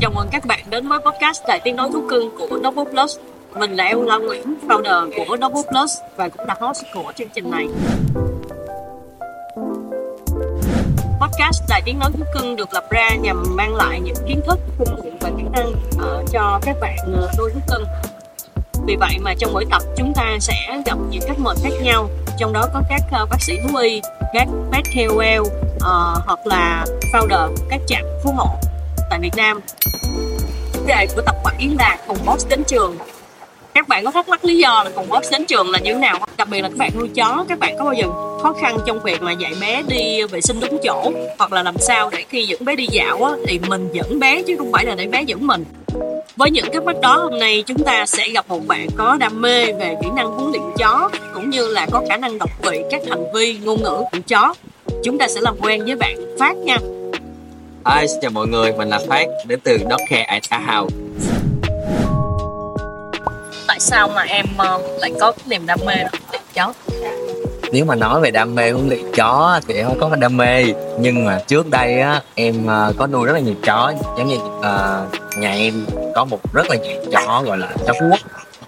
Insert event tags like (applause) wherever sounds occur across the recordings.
Chào mừng các bạn đến với podcast Đại tiếng nói thú cưng của Novo Plus. Mình là Eo Lan Nguyễn, founder của Novo Plus và cũng là host của chương trình này. Podcast Đại tiếng nói thú cưng được lập ra nhằm mang lại những kiến thức, kinh nghiệm và kỹ năng uh, cho các bạn ờ, nuôi thú cưng. Vì vậy mà trong mỗi tập chúng ta sẽ gặp những khách mời khác nhau, trong đó có các uh, bác sĩ thú y, các pet KOL uh, hoặc là founder các trạm phú hộ tại Việt Nam. Đề của tập 7 là cùng boss đến trường. Các bạn có thắc mắc lý do là cùng boss đến trường là như thế nào? Đặc biệt là các bạn nuôi chó, các bạn có bao giờ khó khăn trong việc mà dạy bé đi vệ sinh đúng chỗ hoặc là làm sao để khi dẫn bé đi dạo á, thì mình dẫn bé chứ không phải là để bé dẫn mình. Với những thắc mắc đó hôm nay chúng ta sẽ gặp một bạn có đam mê về kỹ năng huấn luyện chó cũng như là có khả năng đọc vị các hành vi ngôn ngữ của chó. Chúng ta sẽ làm quen với bạn Phát nha. Hi, xin chào mọi người, mình là Phát đến từ Dog Care at House. Tại sao mà em uh, lại có niềm đam mê luyện chó? Nếu mà nói về đam mê huấn luyện chó thì em không có đam mê. Nhưng mà trước đây á em uh, có nuôi rất là nhiều chó. Giống như uh, nhà em có một rất là nhiều chó gọi là chó phú quốc.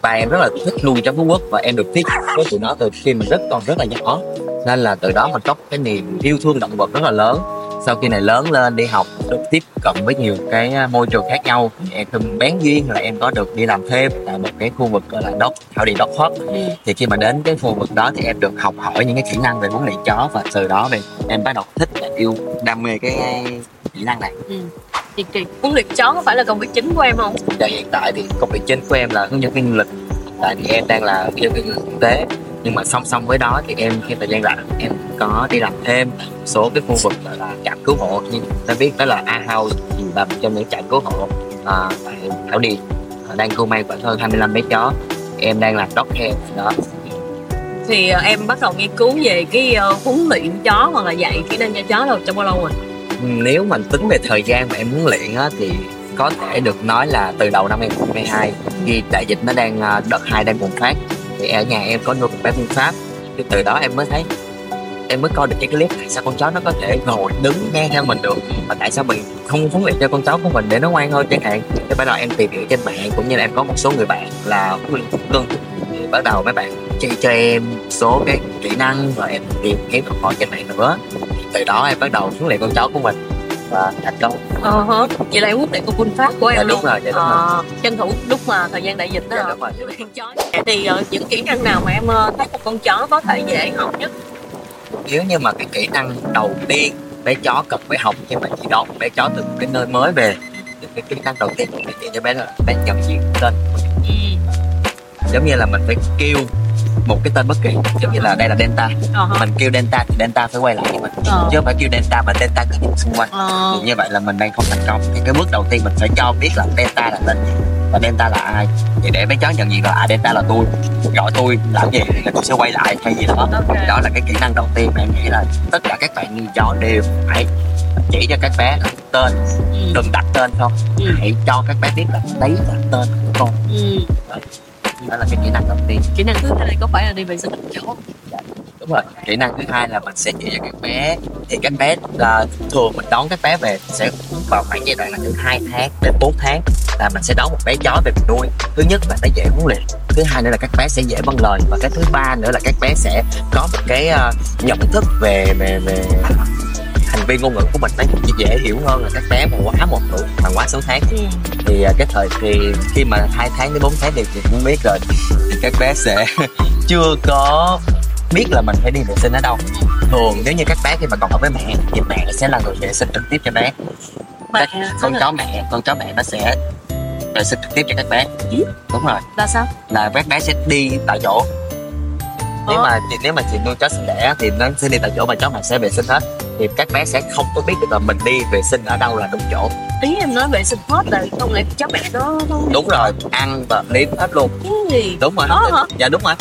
Và em rất là thích nuôi chó phú quốc và em được tiếp với tụi nó từ khi mình rất còn rất là nhỏ. Nên là từ đó mình có cái niềm yêu thương động vật rất là lớn sau khi này lớn lên đi học được tiếp cận với nhiều cái à, môi trường khác nhau. Em thường bén duyên là em có được đi làm thêm tại một cái khu vực gọi là dog thảo đi dog hub thì khi mà đến cái khu vực đó thì em được học hỏi những cái kỹ năng về huấn luyện chó và từ đó thì em bắt đầu thích và yêu đam mê cái kỹ năng này. Ừ. Thì, thì huấn luyện chó có phải là công việc chính của em không? và hiện tại thì công việc chính của em là hướng dẫn viên du lịch. Tại vì em đang là hướng dẫn viên du lịch quốc tế nhưng mà song song với đó thì em khi thời gian rảnh em có đi làm thêm số cái khu vực gọi là trạm cứu hộ. Như ta biết đó là A House là một trong những trạm cứu hộ à, tại Thảo Điền à, đang cưu mang khoảng hơn 25 bé chó em đang làm dog care đó. Thì uh, em bắt đầu nghiên cứu về cái uh, huấn luyện chó hoặc là dạy kỹ năng cho chó đâu trong bao lâu rồi? nếu mình tính về thời gian mà em huấn luyện á, thì có thể được nói là từ đầu năm 2022 khi đại dịch nó đang à, đợt hai đang bùng phát thì ở nhà em có nuôi một bé phương pháp. Thì từ đó em mới thấy, em mới coi được cái clip tại sao con chó nó có thể ngồi đứng nghe theo mình được. Và tại sao mình không huấn luyện cho con chó của mình để nó ngoan hơn chẳng hạn. Thì bắt đầu em tìm hiểu trên mạng, cũng như là em có một số người bạn là huấn luyện thú cưng thì bắt đầu mấy bạn chỉ cho em số cái kỹ năng và em tìm kiếm học hỏi trên mạng nữa. Thì từ đó em bắt đầu huấn luyện con chó của mình và thành công Ờ hả. Vậy là em huấn luyện con quân pháp của em Dạ, luôn. đúng rồi, dạ, đúng Ờ, tranh thủ lúc mà thời gian đại dịch đó Dạ, đúng rồi. Chó. (laughs) Thì uh, những kỹ năng nào mà em uh, thấy một con chó có thể dễ học nhất? nếu như mà cái kỹ năng đầu tiên bé chó cần phải học khi mà chỉ đón bé chó từ một cái nơi mới về cái kỹ năng đầu tiên dạy cho bé là bé nhận diện tên Ừ. giống như là mình phải kêu một cái tên bất kỳ giống như là đây là delta hả. mình kêu delta thì delta phải quay lại với mình Ờ. chứ không phải kêu delta mà delta cứ nhìn xung quanh thì như vậy là mình đang không thành công thì cái bước đầu tiên mình phải cho biết là delta là tên gì và delta là ai thì để bé chó nhận diện là à delta là tôi gọi tôi làm gì thì tôi sẽ quay lại hay gì đó Ok. đó là cái kỹ năng đầu tiên mà em nghĩ là tất cả các bạn chó đều phải chỉ cho các bé là tên Ừ. đừng đặt tên không Ừ. hãy cho các bé biết là đấy là tên của con Ừ. đó là cái kỹ năng đầu tiên. Kỹ năng thứ hai có phải là đi vệ sinh chó? đúng rồi. Kỹ năng thứ hai là mình sẽ chỉ cho các bé thì các bé là thường mình đón các bé về sẽ vào khoảng giai đoạn là từ 2 tháng đến 4 tháng là mình sẽ đón một bé chó về mình nuôi. Thứ nhất là nó dễ huấn luyện thứ hai nữa là các bé sẽ dễ vâng lời và cái thứ ba nữa là các bé sẽ có một cái ờ, nhận thức về về về hành vi ngôn ngữ của mình nó dễ hiểu hơn là các bé mà quá một tuổi mà quá 6 tháng. Ừ. thì à, cái thời thì khi mà hai tháng đến 4 tháng thì chị cũng biết rồi thì các bé sẽ (laughs) chưa có biết là mình phải đi vệ sinh ở đâu. Thường nếu như các bé khi mà còn ở với mẹ thì mẹ sẽ là người vệ sinh trực tiếp cho bé. Mẹ, con chó mẹ con chó mẹ nó sẽ vệ sinh trực tiếp cho các bé. Đúng rồi. Là sao? là các bé sẽ đi tại chỗ nếu Ờ. mà nếu mà chị nuôi chó sinh đẻ thì nó sẽ đi tại chỗ và chó mẹ sẽ vệ sinh hết. Thì các bé sẽ không có biết được là mình đi vệ sinh ở đâu là đúng chỗ. Ý em nói vệ sinh hết là không lẽ chó mẹ nó đúng rồi ăn và liếm hết luôn. Cái gì? đúng rồi Đó hả? dạ đúng rồi.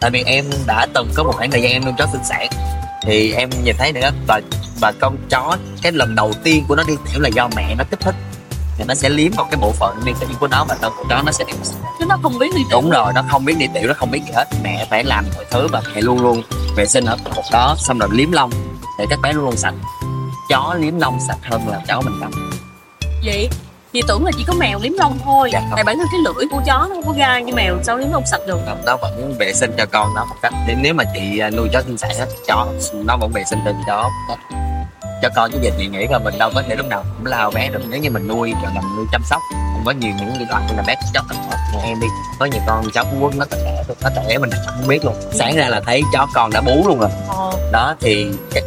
Tại vì em đã từng có một khoảng thời gian em nuôi chó sinh sản thì em nhìn thấy nữa và và con chó cái lần đầu tiên của nó đi tiểu là do mẹ nó kích thích thì nó sẽ liếm vào cái bộ phận đi tiểu của nó và con chó nó sẽ đi Chứ nó không biết đi tiểu. đúng rồi nó không biết đi tiểu nó không biết gì hết. Mẹ phải làm mọi thứ và mẹ luôn luôn vệ sinh ở vực đó xong rồi liếm lông để các bé luôn luôn sạch. Chó liếm lông sạch hơn là chó mình cầm Vậy chị tưởng là chỉ có mèo liếm lông thôi. Dạ không. tại bản thân cái lưỡi của chó nó không có gai như mèo sao liếm lông sạch được? Không, nó vẫn vệ sinh cho con nó một cách để nếu mà chị à, nuôi chó sinh sản chó nó vẫn vệ sinh cho chó cho con chứ giờ chị nghĩ là mình đâu có thể lúc nào cũng lao bé được. Nếu như mình nuôi gọi là nuôi chăm sóc cũng có nhiều những cái đoạn như là bé chó thật nhà em đi. Có nhiều con chó quốc nó tẻ nó tẻ mình không biết luôn. Sáng ra là thấy chó con đã bú luôn rồi. Ờ. đó thì cái-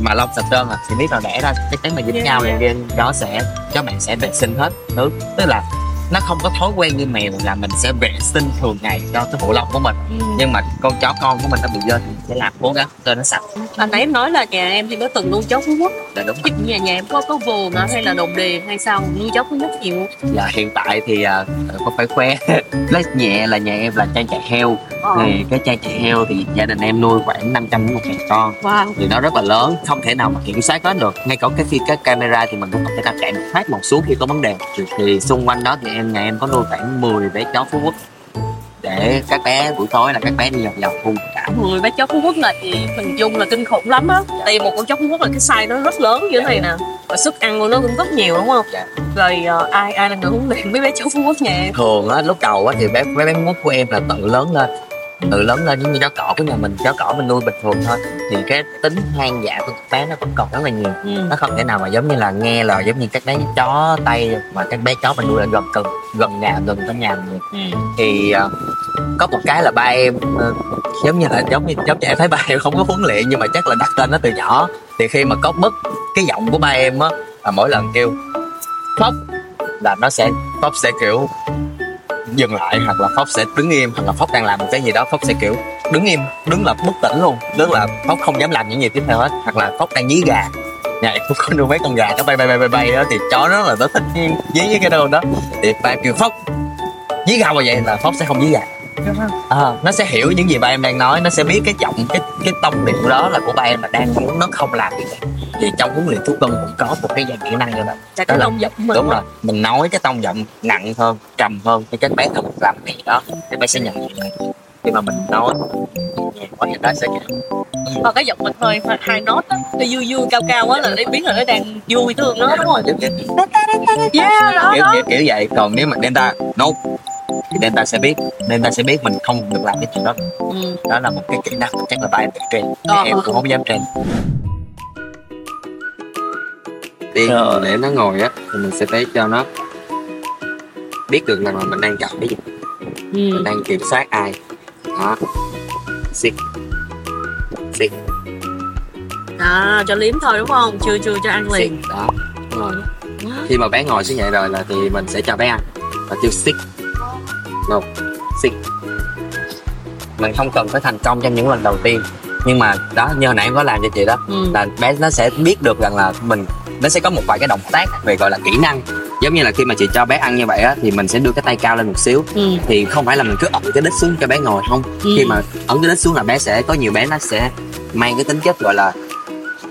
mà lông sạch trơn à thì biết là đẻ ra. Chắc chắn là dính Yeah, nhau yeah. này kia chó sẽ chó bạn sẽ vệ sinh hết thứ. Tức là nó không có thói quen như mèo là mình sẽ vệ sinh thường ngày cho cái bộ lông của mình. Ừ. nhưng mà con chó con của mình nó bị dơ thì sẽ làm cố gắng cho nó sạch. Anh nãy em nói là nhà em thì có từng nuôi chó phú quốc. Là đúng chứ nhà nhà em có có vườn hả? Hay là đồn điền hay sao? Nuôi chó phú quốc nhiều là hiện tại thì à, không phải khoe. (laughs) Lấy nhẹ là nhà em là trang trại heo ờ. thì cái trang trại heo thì gia đình em nuôi khoảng 500 đến 1 ngàn con. Wow. Thì nó rất là lớn không thể nào mà kiểm soát hết được. Ngay cả cái khi cái camera thì mình cũng không thể nào chạy một phát một xuống khi có vấn đề. Thì, thì xung quanh đó thì em nhà em có nuôi khoảng 10 bé chó phú quốc. Để các bé buổi tối là các bé đi vòng vòng khu cả người bé chó phú quốc là chị hình dung là kinh khủng lắm á. Tại vì một con chó phú quốc là cái size nó rất lớn như thế này nè. Và sức ăn của nó cũng rất nhiều đúng không? Dạ. rồi ờ, ai ai là người huấn luyện mấy bé chó phú quốc nhà em? Thường á lúc đầu á thì bé bé bé mút của em là tự lớn lên tự lớn lên giống như chó cỏ của nhà mình chó cỏ mình nuôi bình thường thôi thì cái tính hoang dã của các bé nó vẫn còn rất là nhiều ừ. nó không thể nào mà giống như là nghe lời giống như các bé chó tây mà các bé chó mình nuôi ở gần gần gần nhà gần tới nhà mình Ừ. thì ờ, có một cái là ba em ờ, giống như là giống như giống em thấy ba em (laughs) không có huấn luyện nhưng mà chắc là đặt tên nó từ nhỏ thì khi mà có bất cái giọng của ba em á là mỗi lần kêu phóc là nó sẽ phóc sẽ kiểu dừng lại hoặc là phóc sẽ đứng im hoặc là phóc đang làm một cái gì đó phóc sẽ kiểu đứng im đứng là bất tỉnh luôn. Tức là phóc không dám làm những gì tiếp theo hết hoặc là phóc đang dí gà. Dạ, (laughs) Nhà em có nuôi mấy con gà nó bay bay bay bay bay đó thì chó nó là nó thích dí với cái đồ đó. Thì ba em kêu phóc dí gà vào vậy? Là phóc sẽ không dí gà. À, nó sẽ hiểu những gì ba em đang nói nó sẽ biết cái giọng cái cái tông điệu đó là của ba em là đang muốn nó không làm gì. vậy thì trong huấn luyện thú cưng cũng có một cái dạng kỹ năng như vậy là Đó cái lông giọng mình đúng rồi mình nói cái tông giọng nặng hơn trầm hơn thì các bé không làm gì đó các bé sẽ nhận đây khi mà mình nói nhẹ quá thì nó sẽ kiểu còn cái giọng mình hơi hai- nốt á nó vui vui cao cao á là để biết là nó đang vui thương nó đúng không kiểu, kiểu, yeah đó kiểu, đó. Kiểu, kiểu vậy. Còn nếu mà Delta no thì Delta sẽ biết. Delta sẽ biết mình không được làm cái chuyện đó. Ừ. đó là một cái kỹ năng chắc là ba em train Ờ. em cũng không dám train đi Rồi. để nó ngồi á thì mình sẽ phải cho nó biết được rằng là mình đang chọn cái gì. Ừ. mình đang kiểm soát ai. Đó. Xịt. Xịt. À cho liếm thôi đúng không? Chưa chưa cho ăn xịt liền đó. Đúng rồi khi mà bé ngồi xuống vậy rồi là thì mình sẽ cho bé ăn và kêu xịt. Một xịt. Mình không cần phải thành công trong những lần đầu tiên nhưng mà đó như hồi nãy em có làm cho chị đó ừ. là bé nó sẽ biết được rằng là mình nó sẽ có một vài cái động tác về gọi là kỹ năng. Giống như là khi mà chị cho bé ăn như vậy á thì mình sẽ đưa cái tay cao lên một xíu. Ừ. thì không phải là mình cứ ấn cái đít xuống cho bé ngồi không. Ừ. khi mà ấn cái đít xuống là bé sẽ có nhiều bé nó sẽ mang cái tính chất gọi là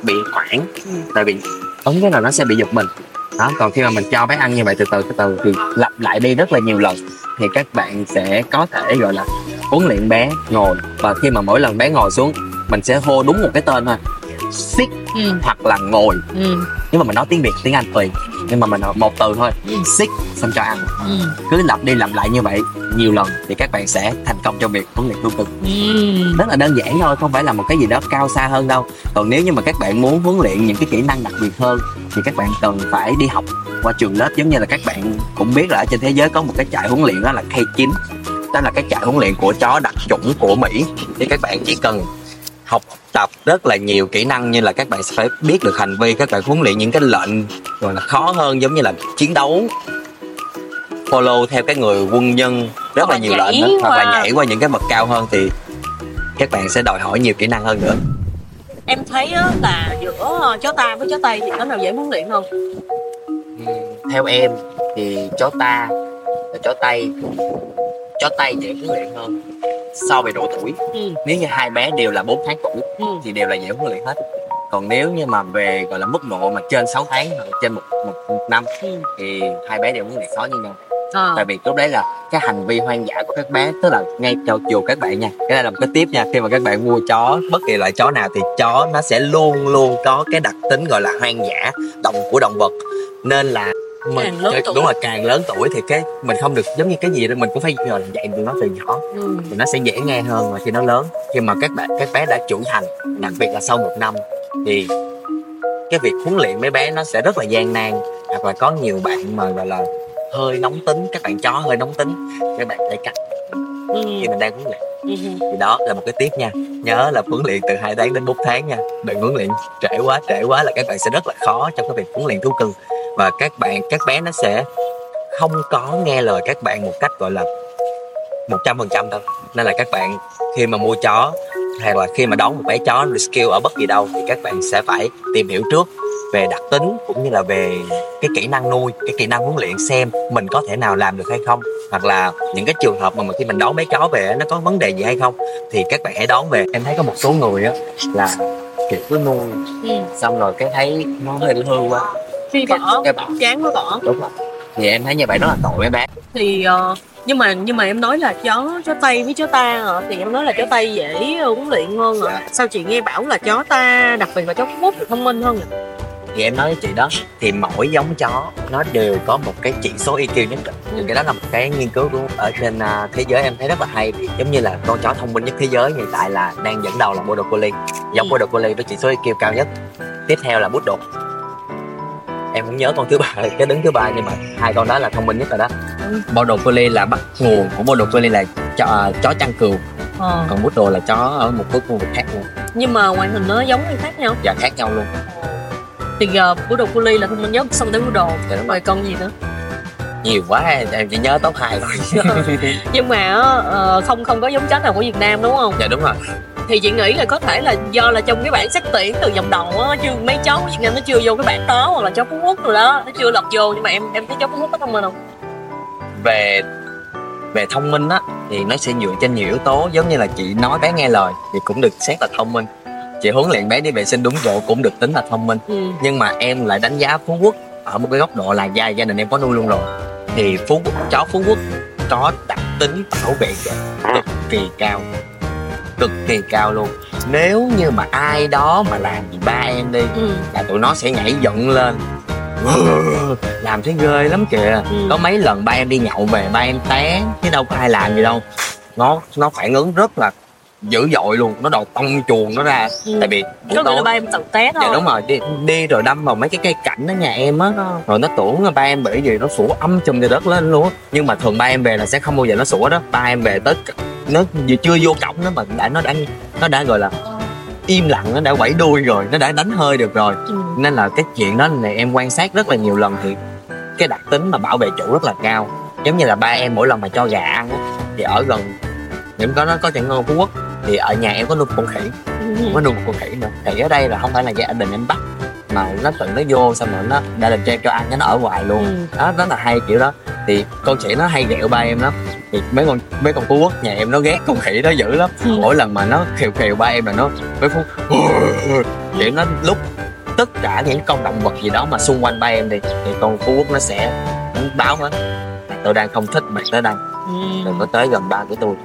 bị hoảng Ừ. tại vì ấn cái là nó sẽ bị giật mình. Đó còn khi mà mình cho bé ăn như vậy từ từ từ từ thì lặp lại đi rất là nhiều lần thì các bạn sẽ có thể gọi là huấn luyện bé ngồi. Và khi mà mỗi lần bé ngồi xuống mình sẽ hô đúng một cái tên thôi sit Ừ. hoặc là ngồi Ừ. nhưng mà mình nói tiếng việt tiếng anh tùy nhưng mà mình nói một từ thôi Ừ. sit xong cho ăn Ừ. cứ lặp đi lặp lại như vậy nhiều lần thì các bạn sẽ thành công trong việc huấn luyện thú cưng Ừ. rất là đơn giản thôi không phải là một cái gì đó cao xa hơn đâu còn nếu như mà các bạn muốn huấn luyện những cái kỹ năng đặc biệt hơn thì các bạn cần phải đi học qua trường lớp giống như là các bạn cũng biết là ở trên thế giới có một cái trại huấn luyện đó là K9 đó là cái trại huấn luyện của chó đặc chủng của Mỹ thì các bạn chỉ cần học tập rất là nhiều kỹ năng như là các bạn sẽ phải biết được hành vi các bạn huấn luyện những cái lệnh gọi là khó hơn giống như là chiến đấu. Follow theo cái người quân nhân rất Hoặc là nhiều lệnh đó. hoặc là nhảy qua những cái bậc cao hơn thì các bạn sẽ đòi hỏi nhiều kỹ năng hơn nữa. Em thấy á, là giữa chó ta với chó tây thì có nào dễ huấn luyện không? Theo em thì chó ta và chó tây chó tây dễ huấn luyện hơn so về độ tuổi ừ. nếu như hai bé đều là 4 tháng tuổi Ừ. thì đều là dễ huấn luyện hết còn nếu như mà về gọi là mức độ mà trên 6 tháng hoặc trên một, một, một năm Ừ. thì hai bé đều huấn luyện khó như nhau Ờ. tại vì lúc đấy là cái hành vi hoang dã của các bé tức là ngay cho dù các bạn nha cái này là một cái tiếp nha khi mà các bạn mua chó bất kỳ loại chó nào thì chó nó sẽ luôn luôn có cái đặc tính gọi là hoang dã động của động vật nên là mình Càng lớn tuổi. đúng là càng lớn tuổi thì cái mình không được giống như cái gì đó mình cũng phải rồi dạy tụi nó từ nhỏ ừ. thì nó sẽ dễ nghe hơn mà khi nó lớn khi mà các bạn các bé đã trưởng thành đặc biệt là sau một năm thì cái việc huấn luyện mấy bé nó sẽ rất là gian nan hoặc là có nhiều bạn mà gọi là hơi nóng tính các bạn chó hơi nóng tính các bạn phải cắt Ừ. khi mình đang huấn luyện Ừ. thì đó là một cái tiếp nha nhớ là huấn luyện từ 2 tháng đến 4 tháng nha đừng huấn luyện trễ quá trễ quá là các bạn sẽ rất là khó trong cái việc huấn luyện thú cưng và các bạn các bé nó sẽ không có nghe lời các bạn một cách gọi là một trăm phần trăm đâu nên là các bạn khi mà mua chó hay là khi mà đón một bé chó rescue ở bất kỳ đâu thì các bạn sẽ phải tìm hiểu trước về đặc tính cũng như là về cái kỹ năng nuôi cái kỹ năng huấn luyện xem mình có thể nào làm được hay không. Hoặc là những cái trường hợp mà mà khi mình đón bé chó về nó có vấn đề gì hay không thì các bạn hãy đón về. Em thấy có một số người á là kiểu cứ nuôi Ừ. xong rồi cái thấy nó hơi hư quá khi cái, bỏ cái bỏ chán quá bỏ đúng rồi. Thì em thấy như vậy rất là tội mấy bé. Thì ờ, nhưng mà nhưng mà em nói là chó chó tây với chó ta hả? thì em nói là chó tây dễ huấn luyện hơn hả? sao chị nghe bảo là chó ta đặc biệt là chó Phú Quốc thì thông minh hơn nhỉ? thì em nói với chị đó thì mỗi giống chó nó đều có một cái chỉ số EQ nhất định. Thì cái đó là một cái nghiên cứu của ở trên à, thế giới em thấy rất là hay. Giống như là con chó thông minh nhất thế giới hiện tại là đang dẫn đầu là Border Collie. Giống Ừ. Border Collie với chỉ số EQ cao nhất. Tiếp theo là Poodle em không nhớ con thứ ba cái đứng thứ ba nhưng mà hai con đó là thông minh nhất rồi đó. Ừ. Border Collie là bắt nguồn của Border Collie là chó, à, chó chăn cừu. Ờ. còn Poodle là chó ở một khu vực khác luôn. Nhưng mà ngoại hình nó giống hay khác nhau. Và khác nhau luôn. Thì uh, Poodle Collie là thông minh nhất xong tới Poodle Dạ, đúng rồi. con gì nữa? Nhiều quá em chỉ nhớ top hai thôi. (laughs) Nhưng mà ờ, không không có giống chó nào của Việt Nam đúng không? Dạ đúng rồi thì chị nghĩ là có thể là do là trong cái bảng xét tuyển từ vòng đầu á chứ mấy cháu của Việt Nam nó chưa vô cái bảng đó hoặc là cháu Phú Quốc rồi đó nó chưa lọt vô nhưng mà em em thấy cháu Phú Quốc có thông minh không? Về về thông minh á thì nó sẽ dựa trên nhiều yếu tố giống như là chị nói bé nghe lời thì cũng được xét là thông minh. Chị huấn luyện bé đi vệ sinh đúng chỗ cũng được tính là thông minh. Ừ. nhưng mà em lại đánh giá phú quốc ở một cái góc độ là gia gia đình em có nuôi luôn rồi. Thì phú quốc chó phú quốc có đặc tính bảo vệ trẻ cực kỳ cao cực kỳ cao luôn nếu như mà ai đó mà làm gì ba em đi Ừ. là tụi nó sẽ nhảy dựng lên (laughs) làm thấy ghê lắm kìa Ừ. có mấy lần ba em đi nhậu về ba em té chứ đâu có ai làm gì đâu nó nó phản ứng rất là dữ dội luôn nó đầu tông chuồng nó ra. Ừ. tại vì là tối- ba em tự té thôi dạ đúng rồi đi, đi rồi đâm vào mấy cái cây cảnh ở nhà em á. Rồi nó tưởng là ba em bị gì nó sủa âm chùm từ đất lên luôn nhưng mà thường ba em về là sẽ không bao giờ nó sủa đó. Ba em về tới nó vừa chưa vô cổng nó mà đã nó đã nó đã gọi là im lặng nó đã quẩy đuôi rồi nó đã đánh hơi được rồi. Ừ. nên là cái chuyện đó này em quan sát rất là nhiều lần thì cái đặc tính mà bảo vệ chủ rất là cao. Giống như là ba em mỗi lần mà cho gà ăn á, thì ở gần những có nó có chẳng ngon phú quốc thì ở nhà em có nuôi con khỉ. Ừ. có nuôi một con khỉ nữa. Khỉ ở đây là không phải là gia đình em bắt mà nó tự nó vô xong rồi nó đã làm cho em cho ăn nó ở ngoài luôn. Ừ. đó rất là hay kiểu đó. Thì con khỉ nó hay ghẹo ba em lắm. Thì mấy con mấy con phú quốc nhà em nó ghét con khỉ đó dữ lắm. Ừ. mỗi lần mà nó khều khều ba em là nó mấy phút kiểu nó lúc tất cả những con động vật gì đó mà xung quanh ba em đi thì con phú quốc nó sẽ báo hết. Tôi đang không thích bạn tới đây. Đừng có tới gần ba của tôi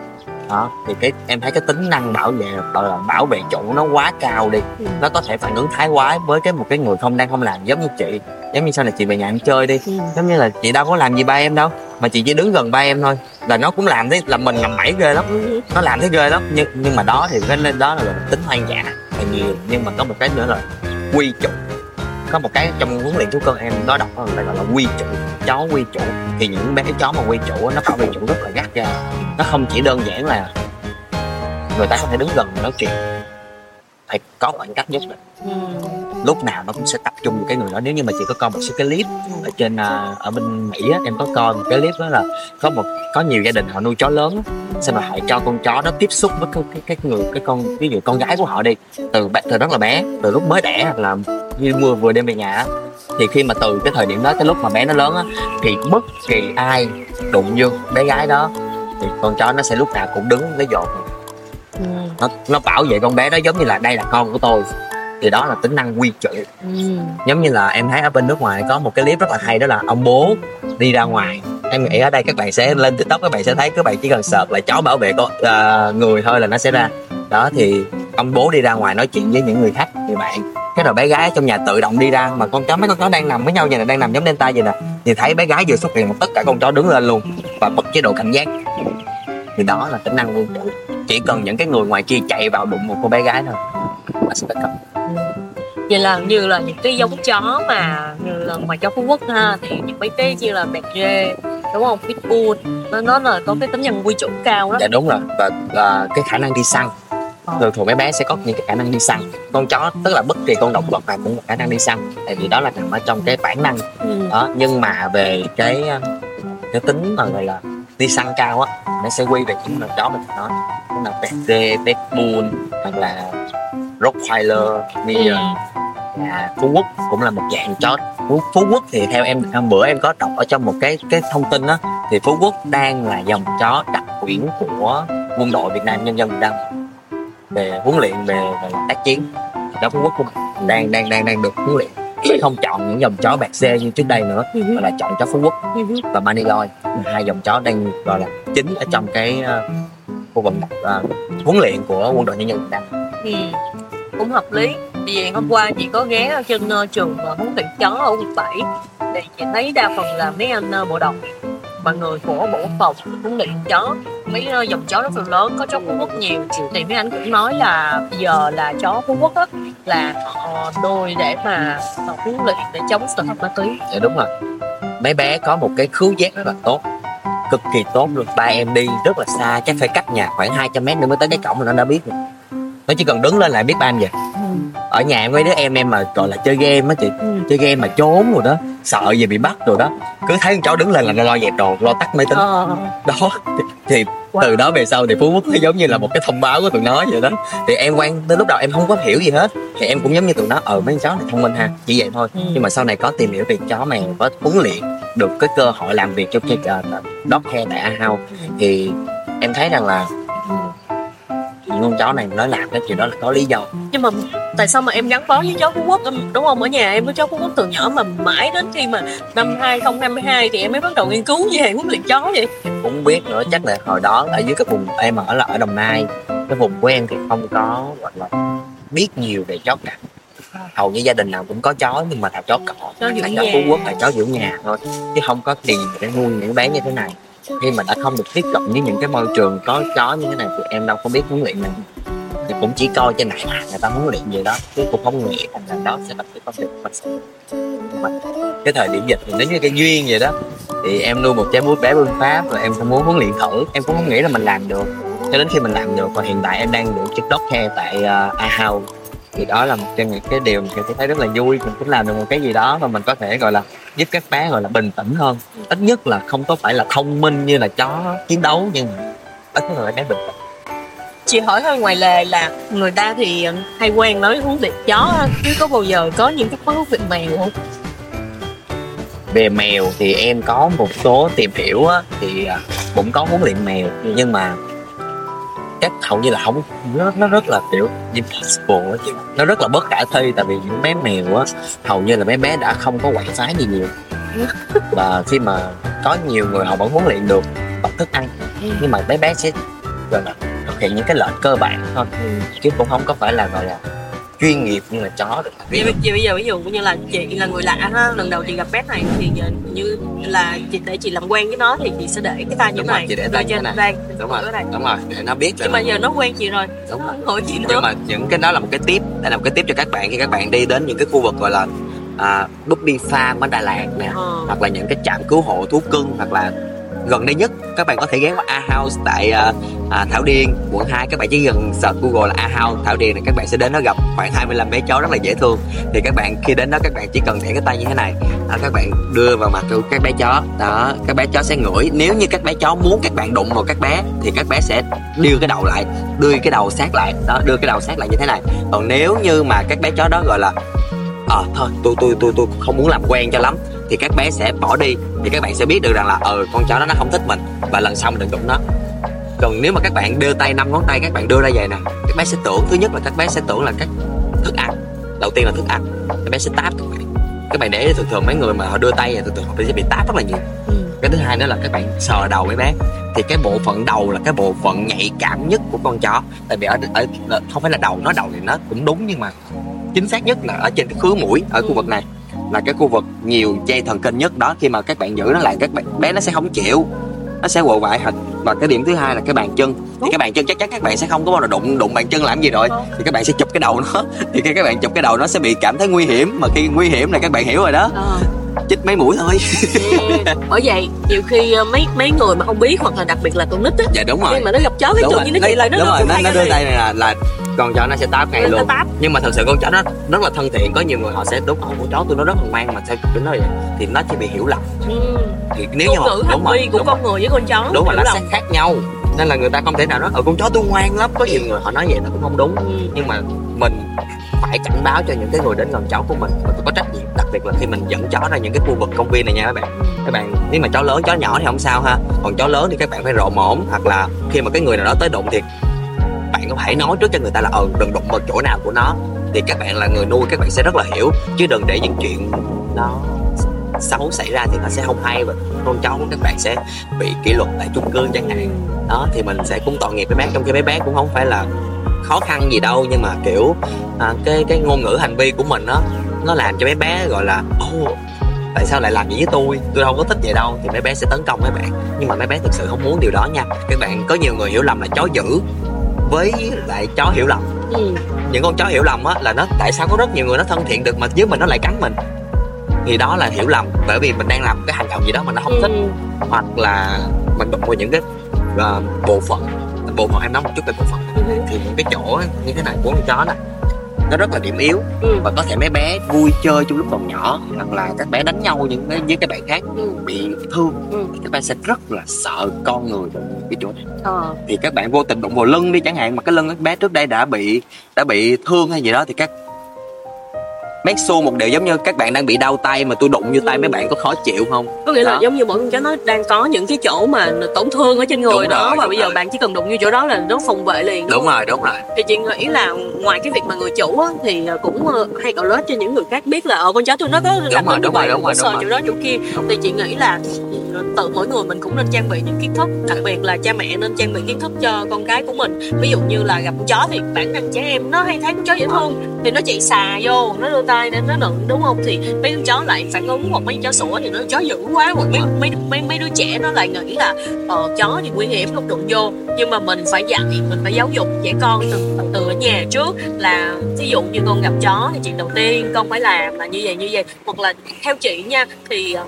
đó. Thì cái em thấy cái tính năng bảo vệ gọi là bảo vệ chủ nó quá cao đi Ừ. nó có thể phản ứng thái quá với cái một cái người không đang không làm giống như chị. Giống như sau này chị về nhà em chơi đi. Ừ. giống như là chị đâu có làm gì ba em đâu mà chị chỉ đứng gần ba em thôi. Là nó cũng làm thế là mình làm mẩy ghê lắm. Ừ. nó làm thế ghê lắm. Nhưng nhưng mà đó thì cái lên đó là tính hoang dã là nhiều. Nhưng mà có một cái nữa là quy chủ có một cái trong huấn luyện thú cưng em đó đọc là gọi là quy chủ, chó quy chủ. Thì những bé chó mà quy chủ nó có quy chủ rất là gắt ra nó không chỉ đơn giản là người ta có thể đứng gần nói chuyện phải có khoảng cách nhất định. Ừ. lúc nào nó cũng sẽ tập trung vào cái người đó. Nếu như mà chị có coi một số cái clip ở trên à, ở bên mỹ á, em có coi một cái clip đó là có một có nhiều gia đình họ nuôi chó lớn xem xong rồi họ cho con chó đó tiếp xúc với cái, cái, cái người cái con ví dụ con gái của họ đi từ từ rất là bé từ lúc mới đẻ hoặc là như mưa vừa đem về nhà thì khi mà từ cái thời điểm đó tới lúc mà bé nó lớn á thì bất kỳ ai đụng vô bé gái đó thì con chó nó sẽ lúc nào cũng đứng lấy dột. Ừ. nó nó bảo vệ con bé đó giống như là đây là con của tôi. Thì đó là tính năng quy chủ Ừ. giống như là em thấy ở bên nước ngoài có một cái clip rất là hay đó là ông bố đi ra ngoài. Em nghĩ ở đây các bạn sẽ lên tiktok các bạn sẽ thấy các bạn chỉ cần search lại chó bảo vệ con à, người thôi là nó sẽ ra. Đó thì ông bố đi ra ngoài nói chuyện với những người khách người bạn. Cái rồi bé gái trong nhà tự động đi ra mà con chó mấy con chó đang nằm với nhau vậy nè đang nằm giống delta vậy nè. Thì thấy bé gái vừa xuất hiện một tất cả con chó đứng lên luôn và bật chế độ cảnh giác. Thì đó là tính năng vương trụ chỉ cần những cái người ngoài kia chạy vào đụng một cô bé gái thôi. Là sẽ tấn công vậy là như là những cái giống chó mà như là ngoài chó phú quốc ha thì những mấy cái như là bẹt rê đúng không? Pitbull nó nó là có cái tính nhân quy chủ cao đó dạ đúng rồi. Và và cái khả năng đi săn. Ờ. thường thường mấy bé sẽ có những cái khả năng đi săn. Con chó tức là bất kỳ con động vật nào cũng có khả năng đi săn. Tại vì đó là nằm ở trong cái bản năng. Ừ. đó nhưng mà về cái cái tính mà gọi là đi săn cao á nó sẽ quy về những con chó mình nói. Đó là rê pet bull hoặc là rottweiler như Ừ. là phú quốc cũng là một dạng chó. Phú, phú quốc thì theo em hôm bữa em có đọc ở trong một cái cái thông tin đó thì phú quốc đang là dòng chó đặc quyển của quân đội việt nam nhân dân việt nam. Về huấn luyện về, về tác chiến. Chó phú quốc cũng đang đang đang đang được huấn luyện sẽ không chọn những dòng chó bạc xê như trước đây nữa Ừ. mà là chọn chó phú quốc Ừ. và Maniloi hai dòng chó đang gọi là chính ở trong cái uh, khu vực uh, huấn luyện của quân đội nhân dân Việt Nam Ừ. cũng hợp lý vì hôm qua chị có ghé ở trên ờ, trường ờ, huấn luyện chó ở quận 7 thì chị thấy đa phần là mấy anh ờ, bộ đội và người của bộ quốc phòng huấn luyện chó mấy ờ, dòng chó rất là lớn, có chó phú quốc nhiều. Thì mấy anh cũng nói là bây giờ là chó phú quốc á, là họ nuôi để mà huấn luyện để chống tội phạm ma túy. Dạ đúng rồi. Mấy bé có một cái khứu giác rất là tốt, cực kỳ tốt luôn. Ba em đi rất là xa, chắc phải cách nhà khoảng 200 mét nữa mới tới cái cổng là nó đã biết rồi. Nó chỉ cần đứng lên lại biết ba em vậy ở nhà mấy đứa em em mà gọi là chơi game á chị. Ừ. chơi game mà trốn rồi đó sợ gì bị bắt rồi đó. Cứ thấy con chó đứng lên là nó lo dẹp đồ lo tắt máy tính. Ờ, đó thì từ đó về sau thì phú quốc nó giống như là một cái thông báo của tụi nó vậy đó. Thì em quan tới lúc đầu em không có hiểu gì hết. Thì em cũng giống như tụi nó ờ mấy con chó này thông minh ha chỉ vậy thôi. Ừ. nhưng mà sau này có tìm hiểu về chó mèo có huấn luyện được cái cơ hội làm việc cho cái uh, dog care tại A House thì em thấy rằng là ừ. những con chó này nó làm cái chuyện đó là có lý do. Nhưng mà tại sao mà em gắn bó với chó Phú Quốc? Đúng không? Ở nhà em với chó Phú Quốc từ nhỏ mà mãi đến khi mà năm 2022 thì em mới bắt đầu nghiên cứu về huấn luyện chó vậy. Cũng biết nữa chắc là hồi đó ở dưới cái vùng em ở là ở Đồng Nai cái vùng của em thì không có gọi là biết nhiều về chó cả. Hầu như gia đình nào cũng có chó nhưng mà là chó cỏ Chó nhà. chó phú quốc là chó giữ nhà thôi chứ không có tiền để nuôi những bé như thế này. Khi mà đã không được tiếp cận với những cái môi trường có chó như thế này thì em đâu có biết huấn luyện này thì cũng chỉ coi trên này à người ta muốn luyện gì đó chứ cũng không nghĩ rằng là đó sẽ là cái công việc mình. Sẽ mà cái thời điểm dịch thì nó như cái duyên vậy đó thì em nuôi một trái bút bé phương pháp rồi em cũng muốn huấn luyện thử. Em cũng không nghĩ là mình làm được. Cho đến khi mình làm được và hiện tại em đang được chức đốc care tại uh, A thì đó là một trong những cái điều mình thấy rất là vui. Mình cũng làm được một cái gì đó mà mình có thể gọi là giúp các bé gọi là bình tĩnh hơn. Ít nhất là không có phải là thông minh như là chó chiến đấu nhưng mà ít nhất là bé bình tĩnh chị hỏi hơi ngoài lề là người ta thì hay quen nói huấn luyện chó chứ có bao giờ có những cái huấn luyện mèo không? Về mèo thì em có một số tìm hiểu á, thì à, cũng có huấn luyện mèo. Nhưng mà các hầu như là không nó, nó rất là kiểu impossible chị. Nó rất là bất khả thi tại vì những bé mèo á hầu như là mấy bé đã không có quậy phá gì nhiều. (laughs) Và khi mà có nhiều người họ vẫn huấn luyện được bằng thức ăn. Nhưng mà bé bé sẽ gọi là hiện những cái lệnh cơ bản thôi. Chứ cũng không có phải là gọi là chuyên nghiệp như là chó được. Vậy, bây- vậy bây giờ ví dụ như là chị là người lạ ha lần đầu chị gặp bé này thì giờ như là chị để chị làm quen với nó thì chị sẽ để cái tay như Đúng thế rồi, này. chị để tay như trên thế đây đúng rồi đây đúng rồi để nó biết nhưng mà giờ nó quen chị rồi. Đúng rồi. Hỏi chị nhưng mà những cái đó là một cái tip đây là một cái tip cho các bạn khi các bạn đi đến những cái khu vực gọi là à, Bobby Farm ở Đà Lạt nè Ờ. hoặc là những cái trạm cứu hộ thú cưng hoặc là gần đây nhất các bạn có thể ghé qua A House tại uh, à, Thảo Điền quận 2 các bạn chỉ cần search Google là A House Thảo Điền này các bạn sẽ đến đó gặp khoảng 25 bé chó rất là dễ thương. Thì các bạn khi đến đó các bạn chỉ cần để cái tay như thế này đó, các bạn đưa vào mặt của các bé chó. Đó các bé chó sẽ ngửi. Nếu như các bé chó muốn các bạn đụng vào các bé thì các bé sẽ đưa cái đầu lại đưa cái đầu sát lại. Đó đưa cái đầu sát lại như thế này. Còn nếu như mà các bé chó đó gọi là ờ thôi tôi tôi tôi tôi không muốn làm quen cho lắm thì các bé sẽ bỏ đi. Thì các bạn sẽ biết được rằng là ờ con chó đó nó không thích mình và lần sau mình đừng đụng nó. Còn nếu mà các bạn đưa tay năm ngón tay các bạn đưa ra vậy nè các bé sẽ tưởng thứ nhất là các bé sẽ tưởng là các thức ăn. Đầu tiên là thức ăn các bé sẽ táp các bạn. Các bạn để thường thường mấy người mà họ đưa tay thì thường thường họ sẽ bị táp rất là nhiều. Ừ. cái thứ hai nữa là các bạn sờ đầu mấy bé. Thì cái bộ phận đầu là cái bộ phận nhạy cảm nhất của con chó. Tại vì ở, ở, không phải là đầu nó đầu thì nó cũng đúng nhưng mà chính xác nhất là ở trên cái khứa mũi ở khu vực này là cái khu vực nhiều dây thần kinh nhất đó. Khi mà các bạn giữ nó lại các bạn bé nó sẽ không chịu. Nó sẽ quậy quại hệt và cái điểm thứ hai là cái bàn chân. Thì cái bàn chân chắc chắn các bạn sẽ không có bao giờ đụng đụng bàn chân làm gì rồi. Thì các bạn sẽ chụp cái đầu nó. Thì khi các bạn chụp cái đầu nó sẽ bị cảm thấy nguy hiểm. Mà khi nguy hiểm là các bạn hiểu rồi đó. Ờ. chích mấy mũi thôi. (laughs) Bởi vậy nhiều khi ờ, mấy mấy người mà không biết hoặc là đặc biệt là con nít á dạ đúng rồi. khi mà nó gặp chó cái tự nhiên nó lại nó đúng đưa rồi nó, nó đưa tay này là là con chó nó sẽ táp ngay luôn. táp. nhưng mà thật sự con chó nó rất là thân thiện. Có nhiều người họ sẽ đúng họ con chó tôi nó rất là ngoan mà sao tính nó vậy? Thì nó chỉ bị hiểu lầm. Ừ. thì nếu như ngôn mà đúng rồi của đúng, con người với con chó đúng rồi nó lầm. sẽ khác nhau. Nên là người ta không thể nào nói ở con chó tôi ngoan lắm. Có nhiều người họ nói vậy là cũng không đúng. Ừ. nhưng mà mình phải cảnh báo cho những cái người đến gần chó của mình. Mình phải có trách nhiệm. Đặc biệt là khi mình dẫn chó ra những cái khu vực công viên này nha các bạn. Các bạn nếu mà chó lớn chó nhỏ thì không sao ha. Còn chó lớn thì các bạn phải rộ mõm hoặc là khi mà cái người nào đó tới đụng thì bạn có thể nói trước cho người ta là ờ đừng đụng vào chỗ nào của nó. Thì các bạn là người nuôi các bạn sẽ rất là hiểu. Chứ đừng để những chuyện nó xấu xảy ra thì nó sẽ không hay và con cháu của các bạn sẽ bị kỷ luật tại chung cư chẳng hạn. Đó thì mình sẽ cũng tội nghiệp với bé trong khi bé bé cũng không phải là khó khăn gì đâu. Nhưng mà kiểu à, cái cái ngôn ngữ hành vi của mình đó nó làm cho bé bé gọi là oh, tại sao lại làm vậy với tôi? Tôi đâu có thích vậy đâu. Thì mấy bé sẽ tấn công mấy bạn. Nhưng mà mấy bé thực sự không muốn điều đó nha. Các bạn có nhiều người hiểu lầm là chó dữ với lại chó hiểu lầm Ừ. những con chó hiểu lầm á là nó tại sao có rất nhiều người nó thân thiện được mà với mình nó lại cắn mình thì đó là hiểu lầm bởi vì mình đang làm cái hành động gì đó mà nó không thích Ừ. hoặc là mình đụng vào những cái ờ, bộ phận bộ phận em nói một chút về bộ phận Ừ. thì những cái chỗ như thế này của con chó đó nó rất là điểm yếu Ừ. và có thể mấy bé vui chơi trong lúc còn nhỏ hoặc là các bé đánh nhau những với các bạn khác Ừ. bị thương Ừ. thì các bạn sẽ rất là sợ con người cái chỗ này Ờ. thì các bạn vô tình đụng vào lưng đi chẳng hạn mà cái lưng các bé trước đây đã bị đã bị thương hay gì đó thì các Make sure một điều giống như các bạn đang bị đau tay mà tôi đụng vô tay mấy bạn có khó chịu không? có nghĩa là Đó. giống như mỗi con chó nó đang có những cái chỗ mà tổn thương ở trên người Đúng đó rồi, và đúng bây giờ rồi. bạn chỉ cần đụng vô chỗ đó là nó phòng vệ liền Đúng rồi, đúng rồi. thì chị nghĩ là ngoài cái việc mà người chủ á, thì cũng ờ, hay cậu lết cho những người khác biết là ờ con chó tôi nó có đặc rồi, tính như đúng rồi, đúng rồi, đúng chỗ rồi. đó chỗ kia thì chị nghĩ là tự mỗi người mình cũng nên trang bị những kiến thức đặc biệt là cha mẹ nên trang bị kiến thức cho con cái của mình ví dụ như là gặp con chó thì bản năng trẻ em nó hay thấy con chó dễ thương thì nó chạy xà vô nó đưa tay nên nó nựng đúng không? Thì mấy con chó lại phản ứng, hoặc mấy con chó sủa thì nó chó dữ quá. Hoặc mấy mấy mấy mấy đứa trẻ nó lại nghĩ là ờ chó thì nguy hiểm, không đụng vô. Nhưng mà mình phải dạy, mình phải giáo dục trẻ con từ từ ở nhà trước là ví dụ như con gặp chó thì chuyện đầu tiên con phải làm là như vậy như vậy. Hoặc là theo chị nha, thì ờ,